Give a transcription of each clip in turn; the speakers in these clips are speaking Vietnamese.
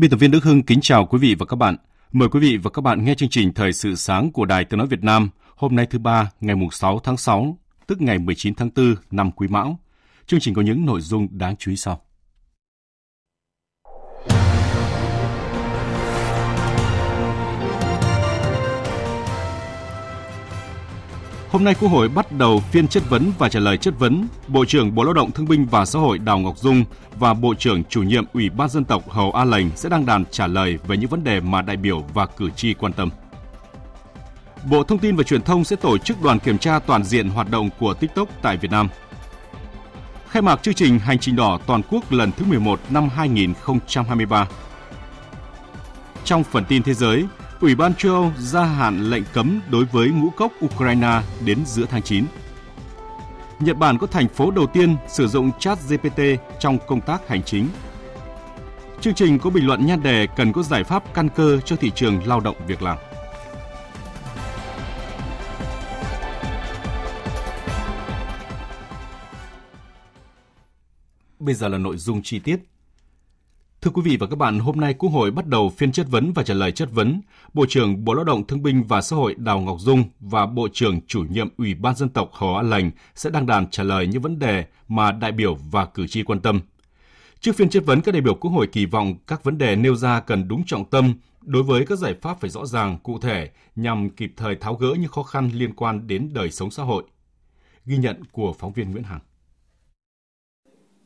Biên tập viên Đức Hưng kính chào quý vị và các bạn. Mời quý vị và các bạn nghe chương trình Thời sự sáng của Đài Tiếng Nói Việt Nam hôm nay thứ ba ngày 6 tháng 6, tức ngày 19 tháng 4 năm Quý Mão. Chương trình có những nội dung đáng chú ý sau. Hôm nay Quốc hội bắt đầu phiên chất vấn và trả lời chất vấn. Bộ trưởng Bộ Lao động Thương binh và Xã hội Đào Ngọc Dung và Bộ trưởng chủ nhiệm Ủy ban dân tộc Hầu A Lành sẽ đăng đàn trả lời về những vấn đề mà đại biểu và cử tri quan tâm. Bộ Thông tin và Truyền thông sẽ tổ chức đoàn kiểm tra toàn diện hoạt động của TikTok tại Việt Nam. Khai mạc chương trình Hành trình đỏ toàn quốc lần thứ 11 năm 2023. Trong phần tin thế giới, Ủy ban châu Âu gia hạn lệnh cấm đối với ngũ cốc Ukraine đến giữa tháng 9. Nhật Bản có thành phố đầu tiên sử dụng chat GPT trong công tác hành chính. Chương trình có bình luận nhan đề cần có giải pháp căn cơ cho thị trường lao động việc làm. Bây giờ là nội dung chi tiết. Thưa quý vị và các bạn, hôm nay Quốc hội bắt đầu phiên chất vấn và trả lời chất vấn. Bộ trưởng Bộ Lao động Thương binh và Xã hội Đào Ngọc Dung và Bộ trưởng chủ nhiệm Ủy ban dân tộc Hồ An Lành sẽ đăng đàn trả lời những vấn đề mà đại biểu và cử tri quan tâm. Trước phiên chất vấn, các đại biểu Quốc hội kỳ vọng các vấn đề nêu ra cần đúng trọng tâm đối với các giải pháp phải rõ ràng, cụ thể nhằm kịp thời tháo gỡ những khó khăn liên quan đến đời sống xã hội. Ghi nhận của phóng viên Nguyễn Hằng.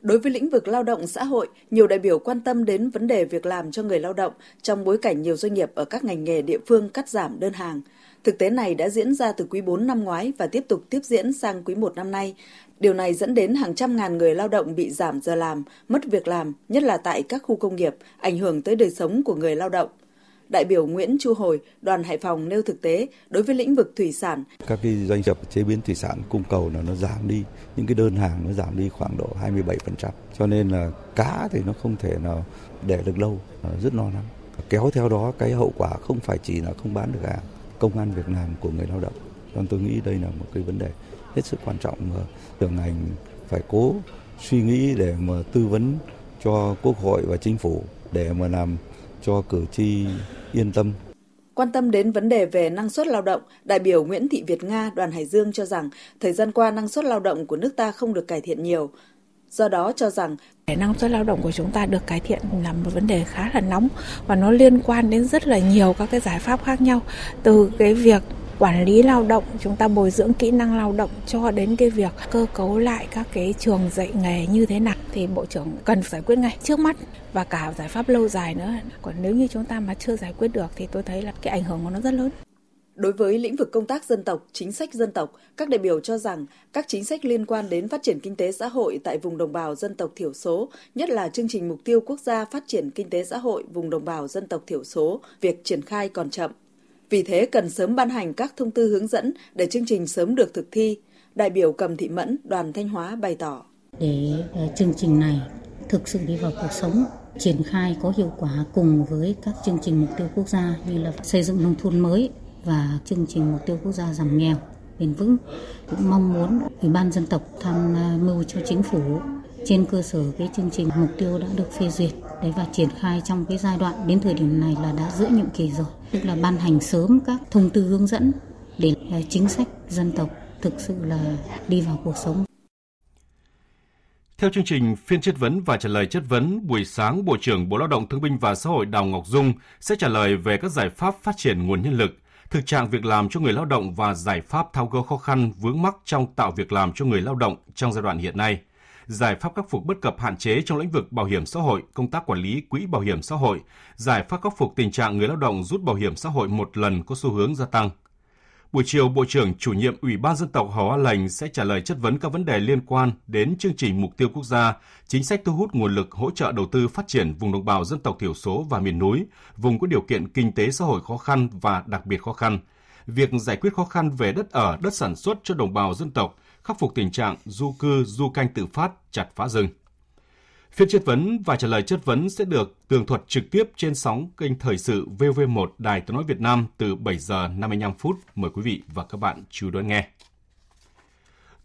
Đối với lĩnh vực lao động xã hội, nhiều đại biểu quan tâm đến vấn đề việc làm cho người lao động trong bối cảnh nhiều doanh nghiệp ở các ngành nghề địa phương cắt giảm đơn hàng. Thực tế này đã diễn ra từ quý 4 năm ngoái và tiếp tục tiếp diễn sang quý 1 năm nay. Điều này dẫn đến hàng trăm ngàn người lao động bị giảm giờ làm, mất việc làm, nhất là tại các khu công nghiệp, ảnh hưởng tới đời sống của người lao động đại biểu Nguyễn Chu Hồi, đoàn Hải Phòng nêu thực tế đối với lĩnh vực thủy sản. Các cái doanh nghiệp chế biến thủy sản cung cầu là nó giảm đi, những cái đơn hàng nó giảm đi khoảng độ 27%. Cho nên là cá thì nó không thể nào để được lâu, rất lo lắng. Kéo theo đó cái hậu quả không phải chỉ là không bán được hàng, công an việc làm của người lao động. Cho nên tôi nghĩ đây là một cái vấn đề hết sức quan trọng mà thường ngành phải cố suy nghĩ để mà tư vấn cho quốc hội và chính phủ để mà làm cho cử tri yên tâm. Quan tâm đến vấn đề về năng suất lao động, đại biểu Nguyễn Thị Việt Nga, đoàn Hải Dương cho rằng thời gian qua năng suất lao động của nước ta không được cải thiện nhiều. Do đó cho rằng để năng suất lao động của chúng ta được cải thiện là một vấn đề khá là nóng và nó liên quan đến rất là nhiều các cái giải pháp khác nhau từ cái việc quản lý lao động chúng ta bồi dưỡng kỹ năng lao động cho đến cái việc cơ cấu lại các cái trường dạy nghề như thế nào thì bộ trưởng cần giải quyết ngay trước mắt và cả giải pháp lâu dài nữa còn nếu như chúng ta mà chưa giải quyết được thì tôi thấy là cái ảnh hưởng của nó rất lớn Đối với lĩnh vực công tác dân tộc, chính sách dân tộc, các đại biểu cho rằng các chính sách liên quan đến phát triển kinh tế xã hội tại vùng đồng bào dân tộc thiểu số, nhất là chương trình mục tiêu quốc gia phát triển kinh tế xã hội vùng đồng bào dân tộc thiểu số, việc triển khai còn chậm. Vì thế cần sớm ban hành các thông tư hướng dẫn để chương trình sớm được thực thi. Đại biểu Cầm Thị Mẫn, đoàn Thanh Hóa bày tỏ. Để ờ, chương trình này thực sự đi vào cuộc sống, triển khai có hiệu quả cùng với các chương trình mục tiêu quốc gia như là xây dựng nông thôn mới và chương trình mục tiêu quốc gia giảm nghèo bền vững cũng mong muốn ủy ban dân tộc tham ờ, mưu cho chính phủ trên cơ sở cái chương trình mục tiêu đã được phê duyệt đấy và triển khai trong cái giai đoạn đến thời điểm này là đã giữa nhiệm kỳ rồi tức là ban hành sớm các thông tư hướng dẫn để à, chính sách dân tộc thực sự là đi vào cuộc sống theo chương trình phiên chất vấn và trả lời chất vấn, buổi sáng Bộ trưởng Bộ Lao động Thương binh và Xã hội Đào Ngọc Dung sẽ trả lời về các giải pháp phát triển nguồn nhân lực, thực trạng việc làm cho người lao động và giải pháp tháo gỡ khó khăn vướng mắc trong tạo việc làm cho người lao động trong giai đoạn hiện nay giải pháp khắc phục bất cập hạn chế trong lĩnh vực bảo hiểm xã hội, công tác quản lý quỹ bảo hiểm xã hội, giải pháp khắc phục tình trạng người lao động rút bảo hiểm xã hội một lần có xu hướng gia tăng. Buổi chiều, Bộ trưởng chủ nhiệm Ủy ban dân tộc Hồ A Lành sẽ trả lời chất vấn các vấn đề liên quan đến chương trình mục tiêu quốc gia, chính sách thu hút nguồn lực hỗ trợ đầu tư phát triển vùng đồng bào dân tộc thiểu số và miền núi, vùng có điều kiện kinh tế xã hội khó khăn và đặc biệt khó khăn. Việc giải quyết khó khăn về đất ở, đất sản xuất cho đồng bào dân tộc, khắc phục tình trạng du cư, du canh tự phát, chặt phá rừng. Phiên chất vấn và trả lời chất vấn sẽ được tường thuật trực tiếp trên sóng kênh Thời sự VV1 Đài Tiếng Nói Việt Nam từ 7 giờ 55 phút. Mời quý vị và các bạn chú đón nghe.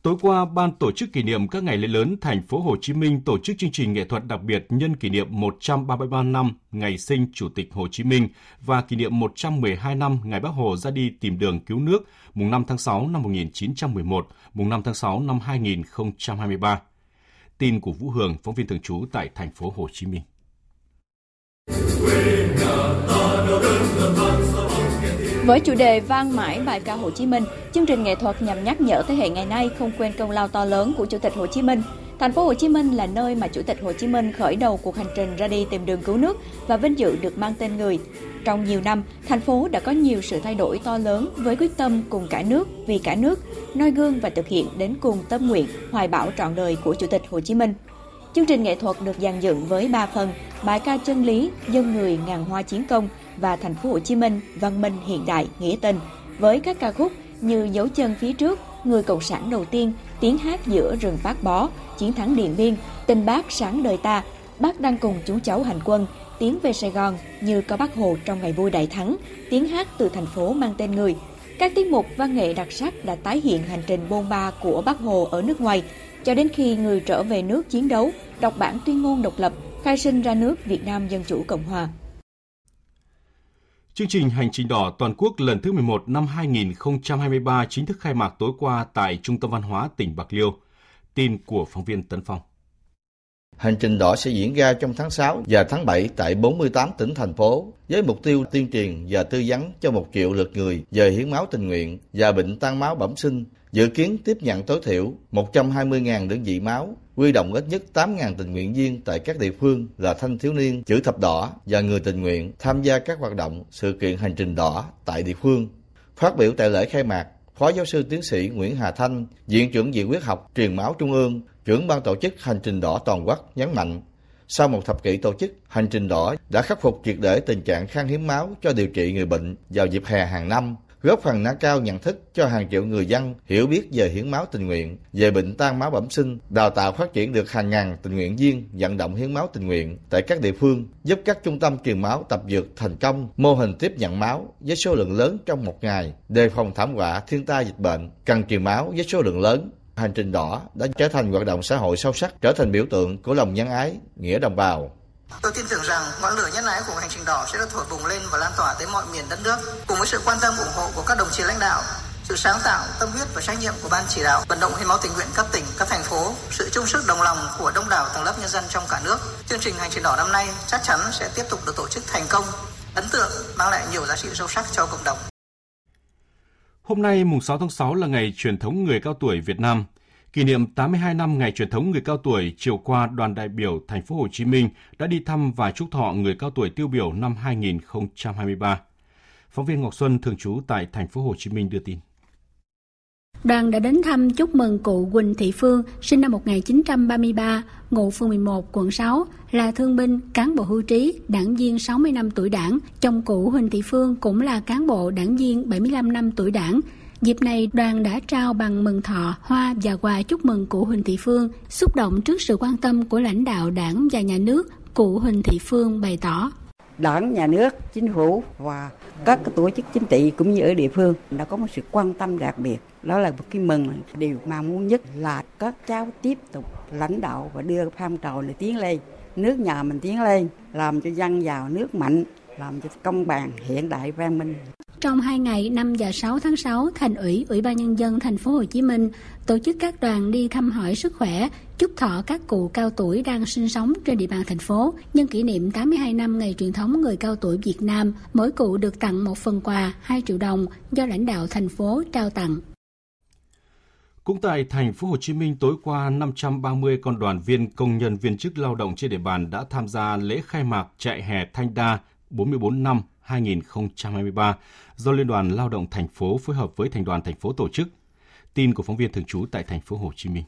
Tối qua, Ban tổ chức kỷ niệm các ngày lễ lớn thành phố Hồ Chí Minh tổ chức chương trình nghệ thuật đặc biệt nhân kỷ niệm 133 năm ngày sinh Chủ tịch Hồ Chí Minh và kỷ niệm 112 năm ngày Bác Hồ ra đi tìm đường cứu nước mùng 5 tháng 6 năm 1911, mùng 5 tháng 6 năm 2023. Tin của Vũ Hường, phóng viên thường trú tại thành phố Hồ Chí Minh. Với chủ đề vang mãi bài ca Hồ Chí Minh, chương trình nghệ thuật nhằm nhắc nhở thế hệ ngày nay không quên công lao to lớn của Chủ tịch Hồ Chí Minh. Thành phố Hồ Chí Minh là nơi mà Chủ tịch Hồ Chí Minh khởi đầu cuộc hành trình ra đi tìm đường cứu nước và vinh dự được mang tên người. Trong nhiều năm, thành phố đã có nhiều sự thay đổi to lớn với quyết tâm cùng cả nước, vì cả nước, noi gương và thực hiện đến cùng tâm nguyện, hoài bão trọn đời của Chủ tịch Hồ Chí Minh. Chương trình nghệ thuật được dàn dựng với 3 phần: bài ca chân lý, dân người ngàn hoa chiến công và thành phố Hồ Chí Minh văn minh hiện đại nghĩa tình với các ca khúc như dấu chân phía trước, người cộng sản đầu tiên, tiếng hát giữa rừng bác bó, chiến thắng Điện Biên, tình bác sáng đời ta, bác đang cùng chú cháu hành quân, tiến về Sài Gòn như có bác Hồ trong ngày vui đại thắng, tiếng hát từ thành phố mang tên người. Các tiết mục văn nghệ đặc sắc đã tái hiện hành trình bôn ba của bác Hồ ở nước ngoài, cho đến khi người trở về nước chiến đấu, đọc bản tuyên ngôn độc lập, khai sinh ra nước Việt Nam Dân Chủ Cộng Hòa. Chương trình Hành trình đỏ toàn quốc lần thứ 11 năm 2023 chính thức khai mạc tối qua tại Trung tâm Văn hóa tỉnh Bạc Liêu. Tin của phóng viên Tấn Phong. Hành trình đỏ sẽ diễn ra trong tháng 6 và tháng 7 tại 48 tỉnh thành phố với mục tiêu tuyên truyền và tư vấn cho một triệu lượt người về hiến máu tình nguyện và bệnh tan máu bẩm sinh. Dự kiến tiếp nhận tối thiểu 120.000 đơn vị máu, quy động ít nhất 8.000 tình nguyện viên tại các địa phương là thanh thiếu niên, chữ thập đỏ và người tình nguyện tham gia các hoạt động, sự kiện hành trình đỏ tại địa phương. Phát biểu tại lễ khai mạc, Phó giáo sư tiến sĩ Nguyễn Hà Thanh, Viện trưởng Viện huyết học truyền máu Trung ương, trưởng ban tổ chức Hành trình đỏ toàn quốc nhấn mạnh, sau một thập kỷ tổ chức, Hành trình đỏ đã khắc phục triệt để tình trạng khan hiếm máu cho điều trị người bệnh vào dịp hè hàng năm, góp phần nâng cao nhận thức cho hàng triệu người dân hiểu biết về hiến máu tình nguyện, về bệnh tan máu bẩm sinh, đào tạo phát triển được hàng ngàn tình nguyện viên vận động hiến máu tình nguyện tại các địa phương, giúp các trung tâm truyền máu tập dược thành công mô hình tiếp nhận máu với số lượng lớn trong một ngày, đề phòng thảm họa thiên tai dịch bệnh, cần truyền máu với số lượng lớn. Hành trình đỏ đã trở thành hoạt động xã hội sâu sắc, trở thành biểu tượng của lòng nhân ái, nghĩa đồng bào. Tôi tin tưởng rằng ngọn lửa nhân ái của hành trình đỏ sẽ được thổi bùng lên và lan tỏa tới mọi miền đất nước. Cùng với sự quan tâm ủng hộ của các đồng chí lãnh đạo, sự sáng tạo, tâm huyết và trách nhiệm của ban chỉ đạo vận động hiến máu tình nguyện cấp tỉnh, cấp thành phố, sự chung sức đồng lòng của đông đảo tầng lớp nhân dân trong cả nước. Chương trình hành trình đỏ năm nay chắc chắn sẽ tiếp tục được tổ chức thành công, ấn tượng, mang lại nhiều giá trị sâu sắc cho cộng đồng. Hôm nay mùng 6 tháng 6 là ngày truyền thống người cao tuổi Việt Nam. Kỷ niệm 82 năm ngày truyền thống người cao tuổi, chiều qua đoàn đại biểu thành phố Hồ Chí Minh đã đi thăm và chúc thọ người cao tuổi tiêu biểu năm 2023. Phóng viên Ngọc Xuân thường trú tại thành phố Hồ Chí Minh đưa tin. Đoàn đã đến thăm chúc mừng cụ Quỳnh Thị Phương, sinh năm 1933, ngụ phường 11, quận 6, là thương binh, cán bộ hưu trí, đảng viên 60 năm tuổi đảng. Chồng cụ Huỳnh Thị Phương cũng là cán bộ đảng viên 75 năm tuổi đảng. Dịp này, đoàn đã trao bằng mừng thọ, hoa và quà chúc mừng cụ Huỳnh Thị Phương, xúc động trước sự quan tâm của lãnh đạo đảng và nhà nước, cụ Huỳnh Thị Phương bày tỏ. Đảng, nhà nước, chính phủ và các tổ chức chính trị cũng như ở địa phương đã có một sự quan tâm đặc biệt. Đó là một cái mừng. Điều mà muốn nhất là các cháu tiếp tục lãnh đạo và đưa phong trào này tiến lên. Nước nhà mình tiến lên, làm cho dân giàu nước mạnh, làm cho công bằng hiện đại văn minh. Trong hai ngày 5 và 6 tháng 6, Thành ủy, Ủy ban nhân dân thành phố Hồ Chí Minh tổ chức các đoàn đi thăm hỏi sức khỏe, chúc thọ các cụ cao tuổi đang sinh sống trên địa bàn thành phố nhân kỷ niệm 82 năm ngày truyền thống người cao tuổi Việt Nam. Mỗi cụ được tặng một phần quà 2 triệu đồng do lãnh đạo thành phố trao tặng. Cũng tại thành phố Hồ Chí Minh tối qua 530 con đoàn viên công nhân viên chức lao động trên địa bàn đã tham gia lễ khai mạc chạy hè Thanh Đa 44 năm 2023 do Liên đoàn Lao động thành phố phối hợp với Thành đoàn thành phố tổ chức. Tin của phóng viên thường trú tại thành phố Hồ Chí Minh.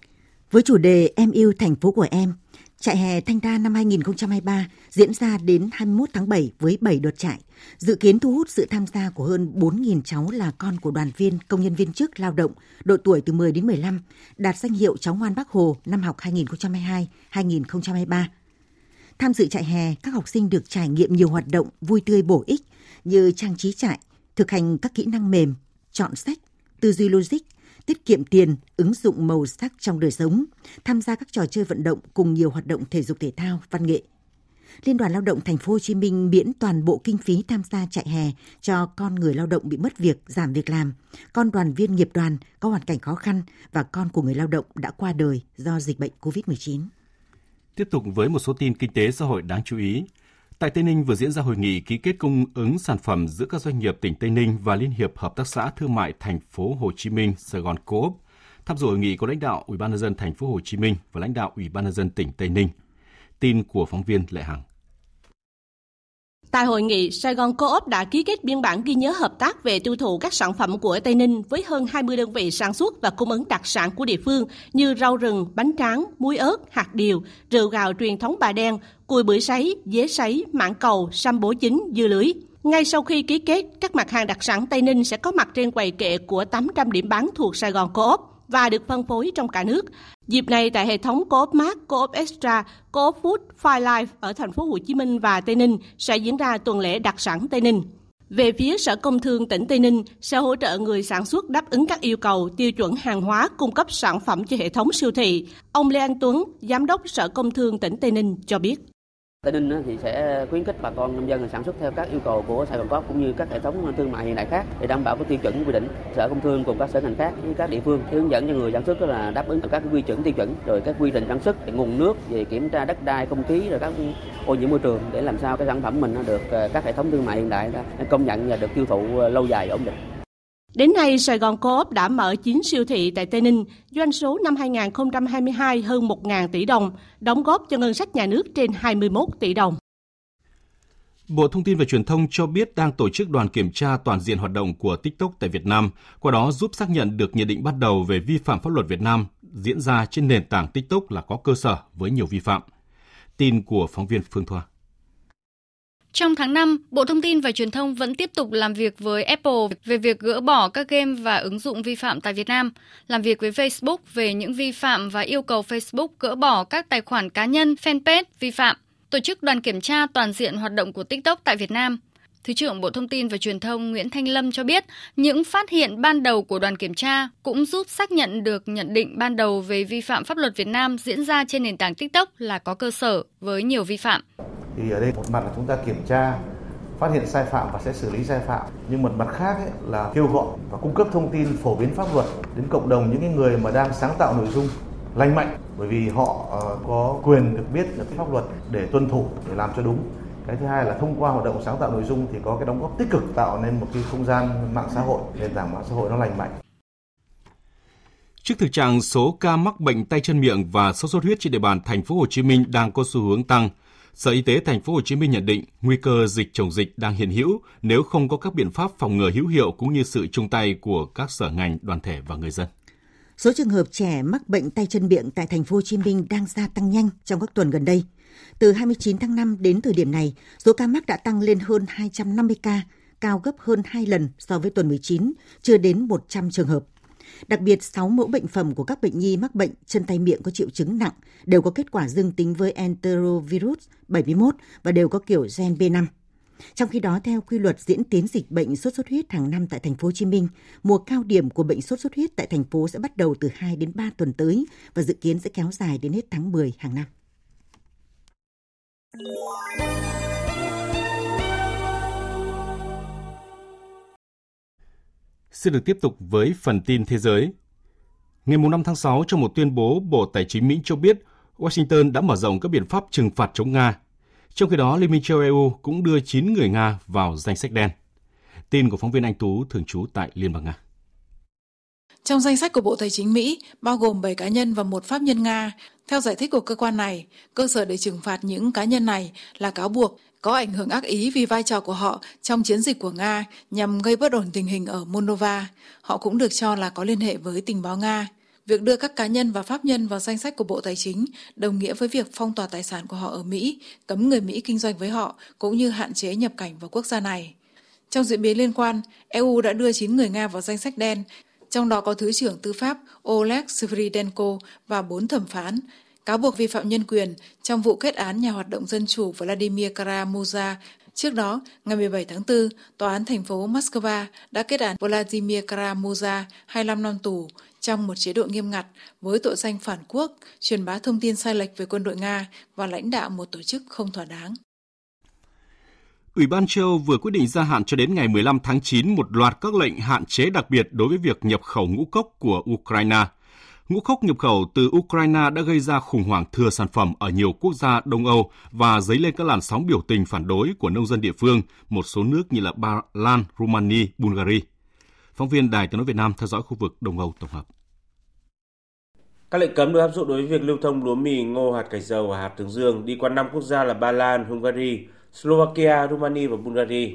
Với chủ đề Em yêu thành phố của em, Trại hè Thanh Đa năm 2023 diễn ra đến 21 tháng 7 với 7 đợt trại, dự kiến thu hút sự tham gia của hơn 4.000 cháu là con của đoàn viên, công nhân viên chức lao động, độ tuổi từ 10 đến 15, đạt danh hiệu cháu ngoan Bắc Hồ năm học 2022-2023. Tham dự trại hè, các học sinh được trải nghiệm nhiều hoạt động vui tươi bổ ích như trang trí trại, thực hành các kỹ năng mềm, chọn sách, tư duy logic, tiết kiệm tiền, ứng dụng màu sắc trong đời sống, tham gia các trò chơi vận động cùng nhiều hoạt động thể dục thể thao, văn nghệ. Liên đoàn Lao động Thành phố Hồ Chí Minh miễn toàn bộ kinh phí tham gia chạy hè cho con người lao động bị mất việc, giảm việc làm, con đoàn viên nghiệp đoàn có hoàn cảnh khó khăn và con của người lao động đã qua đời do dịch bệnh COVID-19. Tiếp tục với một số tin kinh tế xã hội đáng chú ý. Tại Tây Ninh vừa diễn ra hội nghị ký kết cung ứng sản phẩm giữa các doanh nghiệp tỉnh Tây Ninh và Liên hiệp Hợp tác xã Thương mại Thành phố Hồ Chí Minh, Sài Gòn Coop. Tham dự hội nghị có lãnh đạo Ủy ban nhân dân Thành phố Hồ Chí Minh và lãnh đạo Ủy ban nhân dân tỉnh Tây Ninh. Tin của phóng viên Lệ Hằng. Tại hội nghị, Sài Gòn Co-op đã ký kết biên bản ghi nhớ hợp tác về tiêu thụ các sản phẩm của Tây Ninh với hơn 20 đơn vị sản xuất và cung ứng đặc sản của địa phương như rau rừng, bánh tráng, muối ớt, hạt điều, rượu gạo truyền thống bà đen, cùi bưởi sấy, dế sấy, mãng cầu, sâm bố chính, dưa lưới. Ngay sau khi ký kết, các mặt hàng đặc sản Tây Ninh sẽ có mặt trên quầy kệ của 800 điểm bán thuộc Sài Gòn Co-op và được phân phối trong cả nước. Dịp này tại hệ thống Coop Mart, Coop Extra, Coop Food, Fire Life ở thành phố Hồ Chí Minh và Tây Ninh sẽ diễn ra tuần lễ đặc sản Tây Ninh. Về phía Sở Công Thương tỉnh Tây Ninh sẽ hỗ trợ người sản xuất đáp ứng các yêu cầu tiêu chuẩn hàng hóa cung cấp sản phẩm cho hệ thống siêu thị. Ông Lê Anh Tuấn, Giám đốc Sở Công Thương tỉnh Tây Ninh cho biết. Tây Ninh thì sẽ khuyến khích bà con nông dân sản xuất theo các yêu cầu của Sài Gòn Cóp cũng như các hệ thống thương mại hiện đại khác để đảm bảo các tiêu chuẩn quy định. Sở Công Thương cùng các sở ngành khác với các địa phương hướng dẫn cho người sản xuất là đáp ứng các quy chuẩn tiêu chuẩn rồi các quy trình sản xuất, nguồn nước về kiểm tra đất đai, không khí rồi các ô nhiễm môi trường để làm sao cái sản phẩm mình nó được ờ, các hệ thống thương mại hiện đại công nhận và được tiêu thụ ờ, lâu dài ổn định. Đến nay, Sài Gòn Co-op đã mở 9 siêu thị tại Tây Ninh, doanh số năm 2022 hơn 1.000 tỷ đồng, đóng góp cho ngân sách nhà nước trên 21 tỷ đồng. Bộ Thông tin và Truyền thông cho biết đang tổ chức đoàn kiểm tra toàn diện hoạt động của TikTok tại Việt Nam, qua đó giúp xác nhận được nhận định bắt đầu về vi phạm pháp luật Việt Nam diễn ra trên nền tảng TikTok là có cơ sở với nhiều vi phạm. Tin của phóng viên Phương Thoa. Trong tháng 5, Bộ Thông tin và Truyền thông vẫn tiếp tục làm việc với Apple về việc gỡ bỏ các game và ứng dụng vi phạm tại Việt Nam, làm việc với Facebook về những vi phạm và yêu cầu Facebook gỡ bỏ các tài khoản cá nhân, fanpage vi phạm, tổ chức đoàn kiểm tra toàn diện hoạt động của TikTok tại Việt Nam. Thứ trưởng Bộ Thông tin và Truyền thông Nguyễn Thanh Lâm cho biết, những phát hiện ban đầu của đoàn kiểm tra cũng giúp xác nhận được nhận định ban đầu về vi phạm pháp luật Việt Nam diễn ra trên nền tảng TikTok là có cơ sở với nhiều vi phạm. Thì ở đây một mặt là chúng ta kiểm tra phát hiện sai phạm và sẽ xử lý sai phạm. Nhưng một mặt khác ấy là kêu gọi và cung cấp thông tin phổ biến pháp luật đến cộng đồng những người mà đang sáng tạo nội dung lành mạnh. Bởi vì họ ờ, có quyền được biết được pháp luật để tuân thủ để làm cho đúng cái thứ hai là thông qua hoạt động sáng tạo nội dung thì có cái đóng góp tích cực tạo nên một cái không gian mạng xã hội nền tảng mạng xã hội nó lành mạnh Trước thực trạng số ca mắc bệnh tay chân miệng và sốt xuất huyết trên địa bàn thành phố Hồ Chí Minh đang có xu hướng tăng, Sở Y tế thành phố Hồ Chí Minh nhận định nguy cơ dịch chồng dịch đang hiện hữu nếu không có các biện pháp phòng ngừa hữu hiệu cũng như sự chung tay của các sở ngành, đoàn thể và người dân. Số trường hợp trẻ mắc bệnh tay chân miệng tại thành phố Hồ Chí Minh đang gia tăng nhanh trong các tuần gần đây. Từ 29 tháng 5 đến thời điểm này, số ca mắc đã tăng lên hơn 250 ca, cao gấp hơn 2 lần so với tuần 19, chưa đến 100 trường hợp. Đặc biệt, 6 mẫu bệnh phẩm của các bệnh nhi mắc bệnh chân tay miệng có triệu chứng nặng đều có kết quả dương tính với enterovirus 71 và đều có kiểu gen B5. Trong khi đó, theo quy luật diễn tiến dịch bệnh sốt xuất huyết hàng năm tại thành phố Hồ Chí Minh, mùa cao điểm của bệnh sốt xuất huyết tại thành phố sẽ bắt đầu từ 2 đến 3 tuần tới và dự kiến sẽ kéo dài đến hết tháng 10 hàng năm. Xin được tiếp tục với phần tin thế giới. Ngày 5 tháng 6, trong một tuyên bố, Bộ Tài chính Mỹ cho biết Washington đã mở rộng các biện pháp trừng phạt chống Nga. Trong khi đó, Liên minh châu EU cũng đưa 9 người Nga vào danh sách đen. Tin của phóng viên Anh Tú thường trú tại Liên bang Nga. Trong danh sách của Bộ Tài chính Mỹ, bao gồm 7 cá nhân và một pháp nhân Nga. Theo giải thích của cơ quan này, cơ sở để trừng phạt những cá nhân này là cáo buộc có ảnh hưởng ác ý vì vai trò của họ trong chiến dịch của Nga nhằm gây bất ổn tình hình ở Moldova. Họ cũng được cho là có liên hệ với tình báo Nga. Việc đưa các cá nhân và pháp nhân vào danh sách của Bộ Tài chính đồng nghĩa với việc phong tỏa tài sản của họ ở Mỹ, cấm người Mỹ kinh doanh với họ, cũng như hạn chế nhập cảnh vào quốc gia này. Trong diễn biến liên quan, EU đã đưa 9 người Nga vào danh sách đen, trong đó có Thứ trưởng Tư pháp Oleg Sviridenko và bốn thẩm phán, cáo buộc vi phạm nhân quyền trong vụ kết án nhà hoạt động dân chủ Vladimir Kara-Murza. Trước đó, ngày 17 tháng 4, Tòa án thành phố Moscow đã kết án Vladimir Kara-Murza 25 năm tù trong một chế độ nghiêm ngặt với tội danh phản quốc, truyền bá thông tin sai lệch về quân đội Nga và lãnh đạo một tổ chức không thỏa đáng. Ủy ban châu Âu vừa quyết định gia hạn cho đến ngày 15 tháng 9 một loạt các lệnh hạn chế đặc biệt đối với việc nhập khẩu ngũ cốc của Ukraine. Ngũ cốc nhập khẩu từ Ukraine đã gây ra khủng hoảng thừa sản phẩm ở nhiều quốc gia Đông Âu và dấy lên các làn sóng biểu tình phản đối của nông dân địa phương, một số nước như là Ba Lan, Romania, Bulgaria. Phóng viên Đài tiếng nói Việt Nam theo dõi khu vực Đông Âu tổng hợp. Các lệnh cấm được áp dụng đối với việc lưu thông lúa mì, ngô, hạt cải dầu và hạt thường dương đi qua năm quốc gia là Ba Lan, Hungary, Slovakia, Romania và Bulgaria.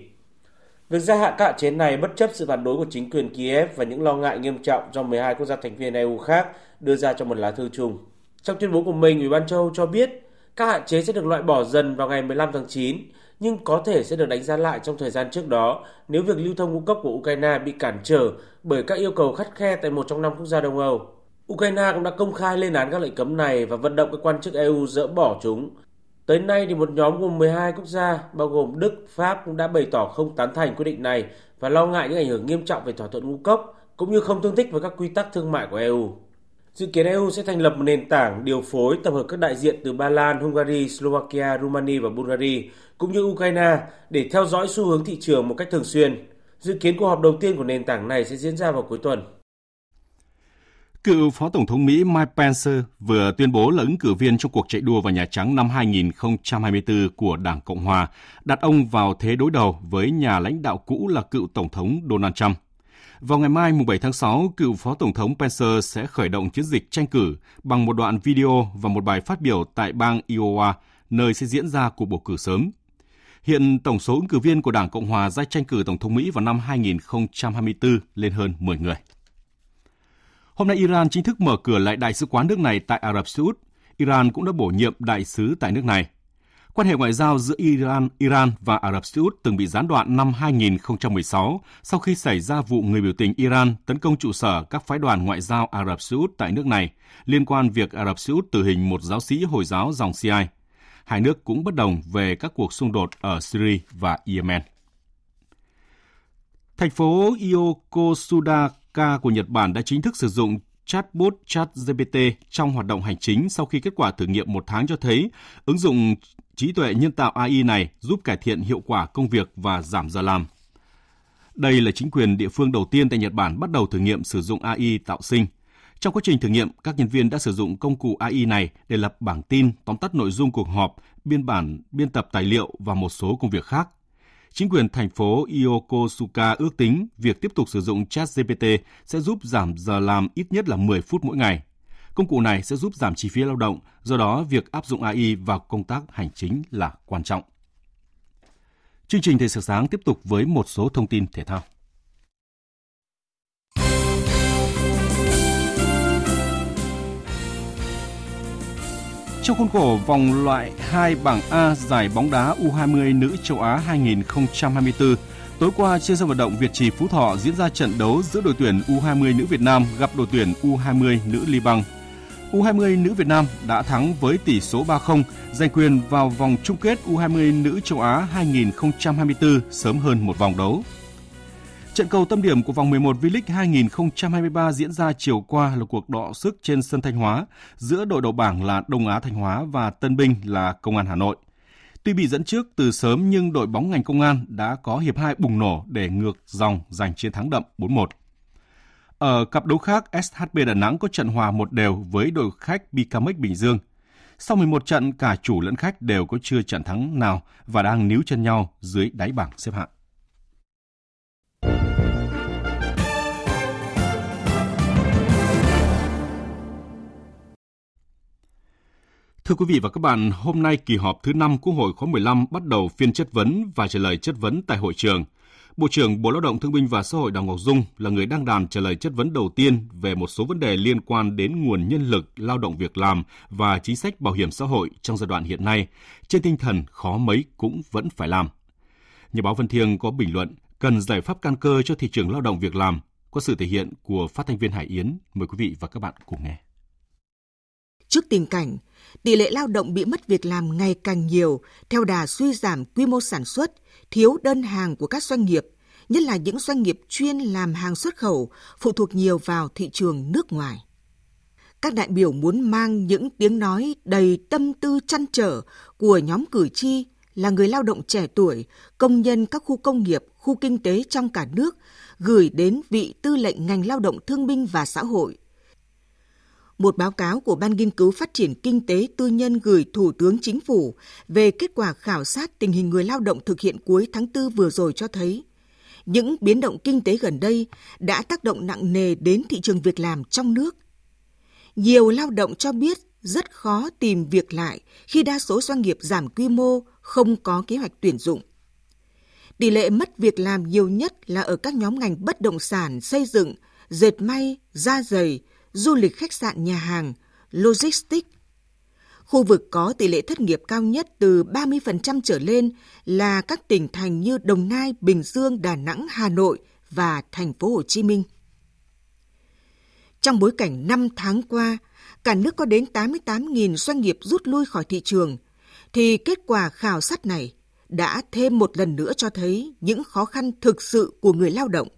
Việc gia hạn các hạn chế này bất chấp sự phản đối của chính quyền Kiev và những lo ngại nghiêm trọng do 12 quốc gia thành viên EU khác đưa ra trong một lá thư chung. Trong tuyên bố của mình, Ủy ban châu Âu cho biết các hạn chế sẽ được loại bỏ dần vào ngày 15 tháng 9, nhưng có thể sẽ được đánh giá lại trong thời gian trước đó nếu việc lưu thông ngũ cốc của Ukraine bị cản trở bởi các yêu cầu khắt khe tại một trong năm quốc gia Đông Âu. Ukraine cũng đã công khai lên án các lệnh cấm này và vận động các quan chức EU dỡ bỏ chúng Tới nay thì một nhóm gồm 12 quốc gia bao gồm Đức, Pháp cũng đã bày tỏ không tán thành quyết định này và lo ngại những ảnh hưởng nghiêm trọng về thỏa thuận ngũ cốc cũng như không tương thích với các quy tắc thương mại của EU. Dự kiến EU sẽ thành lập một nền tảng điều phối tập hợp các đại diện từ Ba Lan, Hungary, Slovakia, Romania và Bulgaria cũng như Ukraine để theo dõi xu hướng thị trường một cách thường xuyên. Dự kiến cuộc họp đầu tiên của nền tảng này sẽ diễn ra vào cuối tuần. Cựu Phó Tổng thống Mỹ Mike Pence vừa tuyên bố là ứng cử viên trong cuộc chạy đua vào Nhà Trắng năm 2024 của Đảng Cộng Hòa, đặt ông vào thế đối đầu với nhà lãnh đạo cũ là cựu Tổng thống Donald Trump. Vào ngày mai, 7 tháng 6, cựu Phó Tổng thống Pence sẽ khởi động chiến dịch tranh cử bằng một đoạn video và một bài phát biểu tại bang Iowa, nơi sẽ diễn ra cuộc bầu cử sớm. Hiện tổng số ứng cử viên của Đảng Cộng Hòa ra tranh cử Tổng thống Mỹ vào năm 2024 lên hơn 10 người. Hôm nay Iran chính thức mở cửa lại đại sứ quán nước này tại Ả Rập Xê Út. Iran cũng đã bổ nhiệm đại sứ tại nước này. Quan hệ ngoại giao giữa Iran, Iran và Ả Rập Xê Út từng bị gián đoạn năm 2016 sau khi xảy ra vụ người biểu tình Iran tấn công trụ sở các phái đoàn ngoại giao Ả Rập Xê Út tại nước này liên quan việc Ả Rập Xê Út tử hình một giáo sĩ Hồi giáo dòng Shiite. Hai nước cũng bất đồng về các cuộc xung đột ở Syria và Yemen. Thành phố Yokosuda K của Nhật Bản đã chính thức sử dụng chatbot ChatGPT trong hoạt động hành chính sau khi kết quả thử nghiệm một tháng cho thấy ứng dụng trí tuệ nhân tạo AI này giúp cải thiện hiệu quả công việc và giảm giờ làm. Đây là chính quyền địa phương đầu tiên tại Nhật Bản bắt đầu thử nghiệm sử dụng AI tạo sinh. Trong quá trình thử nghiệm, các nhân viên đã sử dụng công cụ AI này để lập bảng tin, tóm tắt nội dung cuộc họp, biên bản, biên tập tài liệu và một số công việc khác. Chính quyền thành phố Yokosuka ước tính việc tiếp tục sử dụng ChatGPT sẽ giúp giảm giờ làm ít nhất là 10 phút mỗi ngày. Công cụ này sẽ giúp giảm chi phí lao động, do đó việc áp dụng AI vào công tác hành chính là quan trọng. Chương trình Thời sự sáng tiếp tục với một số thông tin thể thao. Trong khuôn khổ vòng loại 2 bảng A giải bóng đá U20 nữ châu Á 2024, tối qua trên sân vận động Việt Trì Phú Thọ diễn ra trận đấu giữa đội tuyển U20 nữ Việt Nam gặp đội tuyển U20 nữ Liban. U20 nữ Việt Nam đã thắng với tỷ số 3-0, giành quyền vào vòng chung kết U20 nữ châu Á 2024 sớm hơn một vòng đấu. Trận cầu tâm điểm của vòng 11 V-League 2023 diễn ra chiều qua là cuộc đọ sức trên sân Thanh Hóa giữa đội đầu bảng là Đông Á Thanh Hóa và Tân Binh là Công an Hà Nội. Tuy bị dẫn trước từ sớm nhưng đội bóng ngành công an đã có hiệp 2 bùng nổ để ngược dòng giành chiến thắng đậm 4-1. Ở cặp đấu khác, SHB Đà Nẵng có trận hòa một đều với đội khách Bicamex Bình Dương. Sau 11 trận, cả chủ lẫn khách đều có chưa trận thắng nào và đang níu chân nhau dưới đáy bảng xếp hạng. Thưa quý vị và các bạn, hôm nay kỳ họp thứ 5 Quốc hội khóa 15 bắt đầu phiên chất vấn và trả lời chất vấn tại hội trường. Bộ trưởng Bộ Lao động Thương binh và Xã hội Đào Ngọc Dung là người đăng đàn trả lời chất vấn đầu tiên về một số vấn đề liên quan đến nguồn nhân lực, lao động việc làm và chính sách bảo hiểm xã hội trong giai đoạn hiện nay, trên tinh thần khó mấy cũng vẫn phải làm. Nhà báo Vân Thiêng có bình luận cần giải pháp căn cơ cho thị trường lao động việc làm, có sự thể hiện của phát thanh viên Hải Yến. Mời quý vị và các bạn cùng nghe. Trước tình cảnh, tỷ lệ lao động bị mất việc làm ngày càng nhiều theo đà suy giảm quy mô sản xuất, thiếu đơn hàng của các doanh nghiệp, nhất là những doanh nghiệp chuyên làm hàng xuất khẩu phụ thuộc nhiều vào thị trường nước ngoài. Các đại biểu muốn mang những tiếng nói đầy tâm tư chăn trở của nhóm cử tri là người lao động trẻ tuổi, công nhân các khu công nghiệp, khu kinh tế trong cả nước gửi đến vị tư lệnh ngành lao động thương binh và xã hội một báo cáo của Ban Nghiên cứu Phát triển Kinh tế Tư nhân gửi Thủ tướng Chính phủ về kết quả khảo sát tình hình người lao động thực hiện cuối tháng 4 vừa rồi cho thấy, những biến động kinh tế gần đây đã tác động nặng nề đến thị trường việc làm trong nước. Nhiều lao động cho biết rất khó tìm việc lại khi đa số doanh nghiệp giảm quy mô, không có kế hoạch tuyển dụng. Tỷ lệ mất việc làm nhiều nhất là ở các nhóm ngành bất động sản, xây dựng, dệt may, da dày, du lịch khách sạn nhà hàng, logistics. Khu vực có tỷ lệ thất nghiệp cao nhất từ 30% trở lên là các tỉnh thành như Đồng Nai, Bình Dương, Đà Nẵng, Hà Nội và thành phố Hồ Chí Minh. Trong bối cảnh 5 tháng qua, cả nước có đến 88.000 doanh nghiệp rút lui khỏi thị trường, thì kết quả khảo sát này đã thêm một lần nữa cho thấy những khó khăn thực sự của người lao động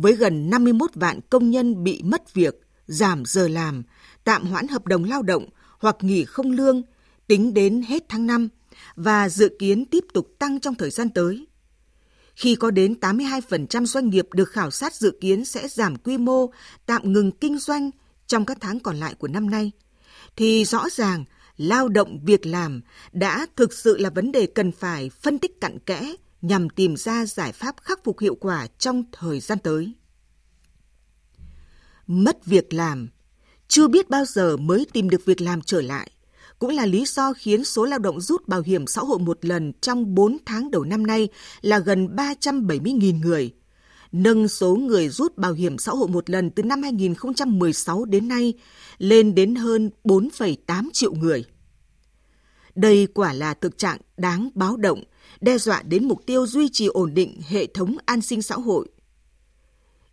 với gần 51 vạn công nhân bị mất việc, giảm giờ làm, tạm hoãn hợp đồng lao động hoặc nghỉ không lương tính đến hết tháng 5 và dự kiến tiếp tục tăng trong thời gian tới. Khi có đến 82% doanh nghiệp được khảo sát dự kiến sẽ giảm quy mô, tạm ngừng kinh doanh trong các tháng còn lại của năm nay, thì rõ ràng lao động việc làm đã thực sự là vấn đề cần phải phân tích cặn kẽ nhằm tìm ra giải pháp khắc phục hiệu quả trong thời gian tới. Mất việc làm, chưa biết bao giờ mới tìm được việc làm trở lại, cũng là lý do khiến số lao động rút bảo hiểm xã hội một lần trong 4 tháng đầu năm nay là gần 370.000 người, nâng số người rút bảo hiểm xã hội một lần từ năm 2016 đến nay lên đến hơn 4,8 triệu người. Đây quả là thực trạng đáng báo động – đe dọa đến mục tiêu duy trì ổn định hệ thống an sinh xã hội.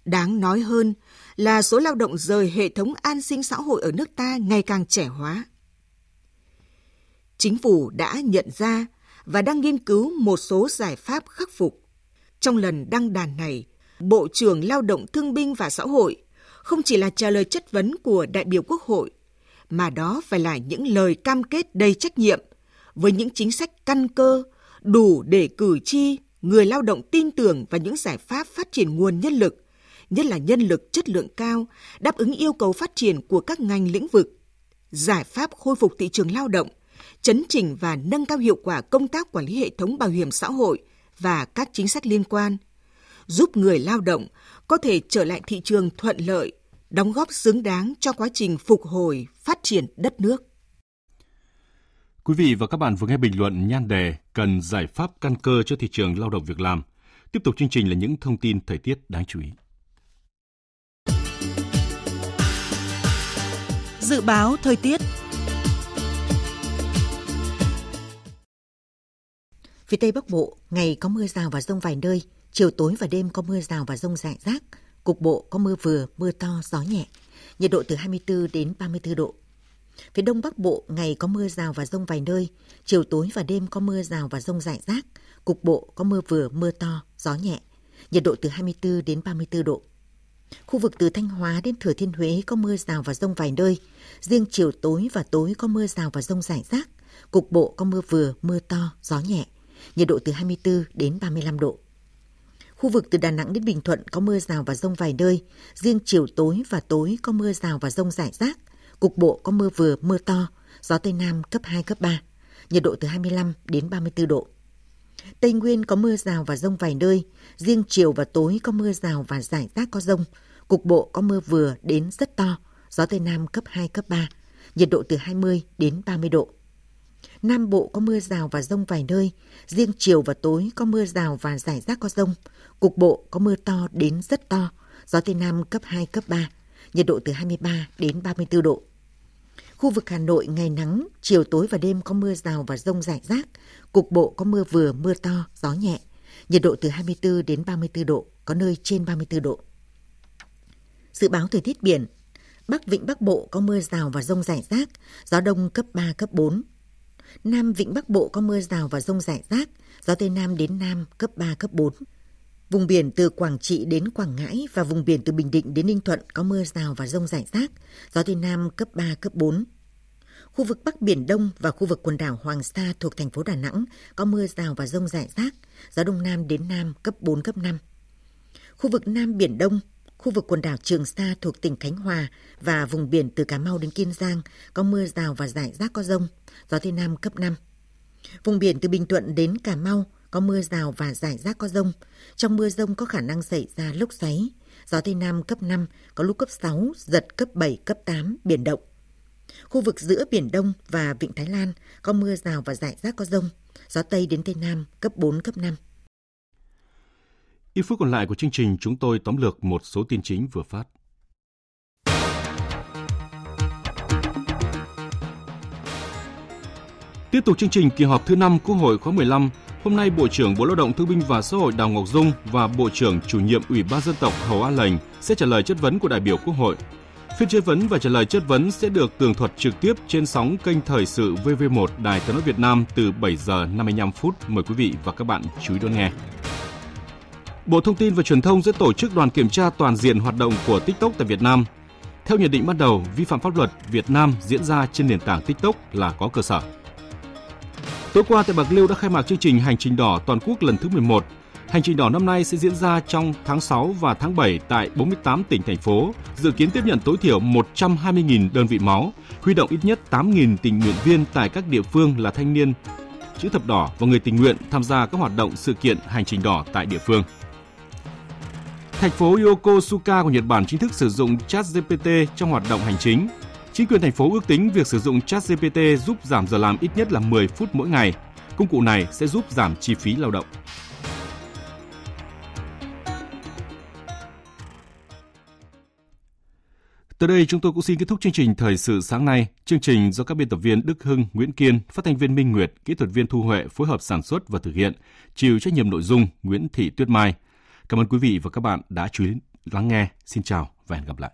Đáng nói hơn là số lao động rời hệ thống an sinh xã hội ở nước ta ngày càng trẻ hóa. Chính phủ đã nhận ra và đang nghiên cứu một số giải pháp khắc phục. Trong lần đăng đàn này, Bộ trưởng Lao động Thương binh và Xã hội không chỉ là trả lời chất vấn của đại biểu Quốc hội, mà đó phải là những lời cam kết đầy trách nhiệm với những chính sách căn cơ đủ để cử tri, người lao động tin tưởng vào những giải pháp phát triển nguồn nhân lực, nhất là nhân lực chất lượng cao, đáp ứng yêu cầu phát triển của các ngành lĩnh vực, giải pháp khôi phục thị trường lao động, chấn chỉnh và nâng cao hiệu quả công tác quản lý hệ thống bảo hiểm xã hội và các chính sách liên quan, giúp người lao động có thể trở lại thị trường thuận lợi, đóng góp xứng đáng cho quá trình phục hồi, phát triển đất nước. Quý vị và các bạn vừa nghe bình luận nhan đề cần giải pháp căn cơ cho thị trường lao động việc làm. Tiếp tục chương trình là những thông tin thời tiết đáng chú ý. Dự báo thời tiết Phía Tây Bắc Bộ, ngày có mưa rào và rông vài nơi, chiều tối và đêm có mưa rào và rông rải rác, cục bộ có mưa vừa, mưa to, gió nhẹ, nhiệt độ từ 24 đến 34 độ. Phía đông bắc bộ ngày có mưa rào và rông vài nơi, chiều tối và đêm có mưa rào và rông rải rác, cục bộ có mưa vừa mưa to, gió nhẹ, nhiệt độ từ 24 đến 34 độ. Khu vực từ Thanh Hóa đến Thừa Thiên Huế có mưa rào và rông vài nơi, riêng chiều tối và tối có mưa rào và rông rải rác, cục bộ có mưa vừa, mưa to, gió nhẹ, nhiệt độ từ 24 đến 35 độ. Khu vực từ Đà Nẵng đến Bình Thuận có mưa rào và rông vài nơi, riêng chiều tối và tối có mưa rào và rông rải rác, Cục bộ có mưa vừa, mưa to, gió Tây Nam cấp 2, cấp 3, nhiệt độ từ 25 đến 34 độ. Tây Nguyên có mưa rào và rông vài nơi, riêng chiều và tối có mưa rào và rải rác có rông, cục bộ có mưa vừa đến rất to, gió Tây Nam cấp 2, cấp 3, nhiệt độ từ 20 đến 30 độ. Nam Bộ có mưa rào và rông vài nơi, riêng chiều và tối có mưa rào và rải rác có rông. Cục bộ có mưa to đến rất to, gió Tây Nam cấp 2, cấp 3, nhiệt độ từ 23 đến 34 độ. Khu vực Hà Nội ngày nắng, chiều tối và đêm có mưa rào và rông rải rác, cục bộ có mưa vừa mưa to, gió nhẹ, nhiệt độ từ 24 đến 34 độ, có nơi trên 34 độ. Dự báo thời tiết biển, Bắc Vịnh Bắc Bộ có mưa rào và rông rải rác, gió đông cấp 3, cấp 4. Nam Vịnh Bắc Bộ có mưa rào và rông rải rác, gió Tây Nam đến Nam cấp 3, cấp 4. Vùng biển từ Quảng Trị đến Quảng Ngãi và vùng biển từ Bình Định đến Ninh Thuận có mưa rào và rông rải rác, gió Tây Nam cấp 3, cấp 4. Khu vực Bắc Biển Đông và khu vực quần đảo Hoàng Sa thuộc thành phố Đà Nẵng có mưa rào và rông rải rác, gió Đông Nam đến Nam cấp 4, cấp 5. Khu vực Nam Biển Đông, khu vực quần đảo Trường Sa thuộc tỉnh Khánh Hòa và vùng biển từ Cà Mau đến Kiên Giang có mưa rào và rải rác có rông, gió Tây Nam cấp 5. Vùng biển từ Bình Thuận đến Cà Mau có mưa rào và rải rác có rông. Trong mưa rông có khả năng xảy ra lốc xoáy. Gió Tây Nam cấp 5, có lúc cấp 6, giật cấp 7, cấp 8, biển động. Khu vực giữa Biển Đông và Vịnh Thái Lan có mưa rào và rải rác có rông. Gió Tây đến Tây Nam cấp 4, cấp 5. Ít phút còn lại của chương trình chúng tôi tóm lược một số tin chính vừa phát. Tiếp tục chương trình kỳ họp thứ 5 Quốc hội khóa 15, hôm nay Bộ trưởng Bộ Lao động Thương binh và Xã hội Đào Ngọc Dung và Bộ trưởng chủ nhiệm Ủy ban dân tộc Hầu A Lành sẽ trả lời chất vấn của đại biểu Quốc hội. Phiên chất vấn và trả lời chất vấn sẽ được tường thuật trực tiếp trên sóng kênh thời sự VV1 Đài Tiếng nói Việt Nam từ 7 giờ 55 phút. Mời quý vị và các bạn chú ý đón nghe. Bộ Thông tin và Truyền thông sẽ tổ chức đoàn kiểm tra toàn diện hoạt động của TikTok tại Việt Nam. Theo nhận định ban đầu, vi phạm pháp luật Việt Nam diễn ra trên nền tảng TikTok là có cơ sở. Tối qua tại Bạc Liêu đã khai mạc chương trình Hành trình đỏ toàn quốc lần thứ 11. Hành trình đỏ năm nay sẽ diễn ra trong tháng 6 và tháng 7 tại 48 tỉnh thành phố, dự kiến tiếp nhận tối thiểu 120.000 đơn vị máu, huy động ít nhất 8.000 tình nguyện viên tại các địa phương là thanh niên, chữ thập đỏ và người tình nguyện tham gia các hoạt động sự kiện hành trình đỏ tại địa phương. Thành phố Yokosuka của Nhật Bản chính thức sử dụng ChatGPT trong hoạt động hành chính. Chính quyền thành phố ước tính việc sử dụng ChatGPT giúp giảm giờ làm ít nhất là 10 phút mỗi ngày. Công cụ này sẽ giúp giảm chi phí lao động. Tới đây chúng tôi cũng xin kết thúc chương trình Thời sự sáng nay. Chương trình do các biên tập viên Đức Hưng, Nguyễn Kiên, phát thanh viên Minh Nguyệt, kỹ thuật viên Thu Huệ phối hợp sản xuất và thực hiện, chịu trách nhiệm nội dung Nguyễn Thị Tuyết Mai. Cảm ơn quý vị và các bạn đã chú ý lắng nghe. Xin chào và hẹn gặp lại.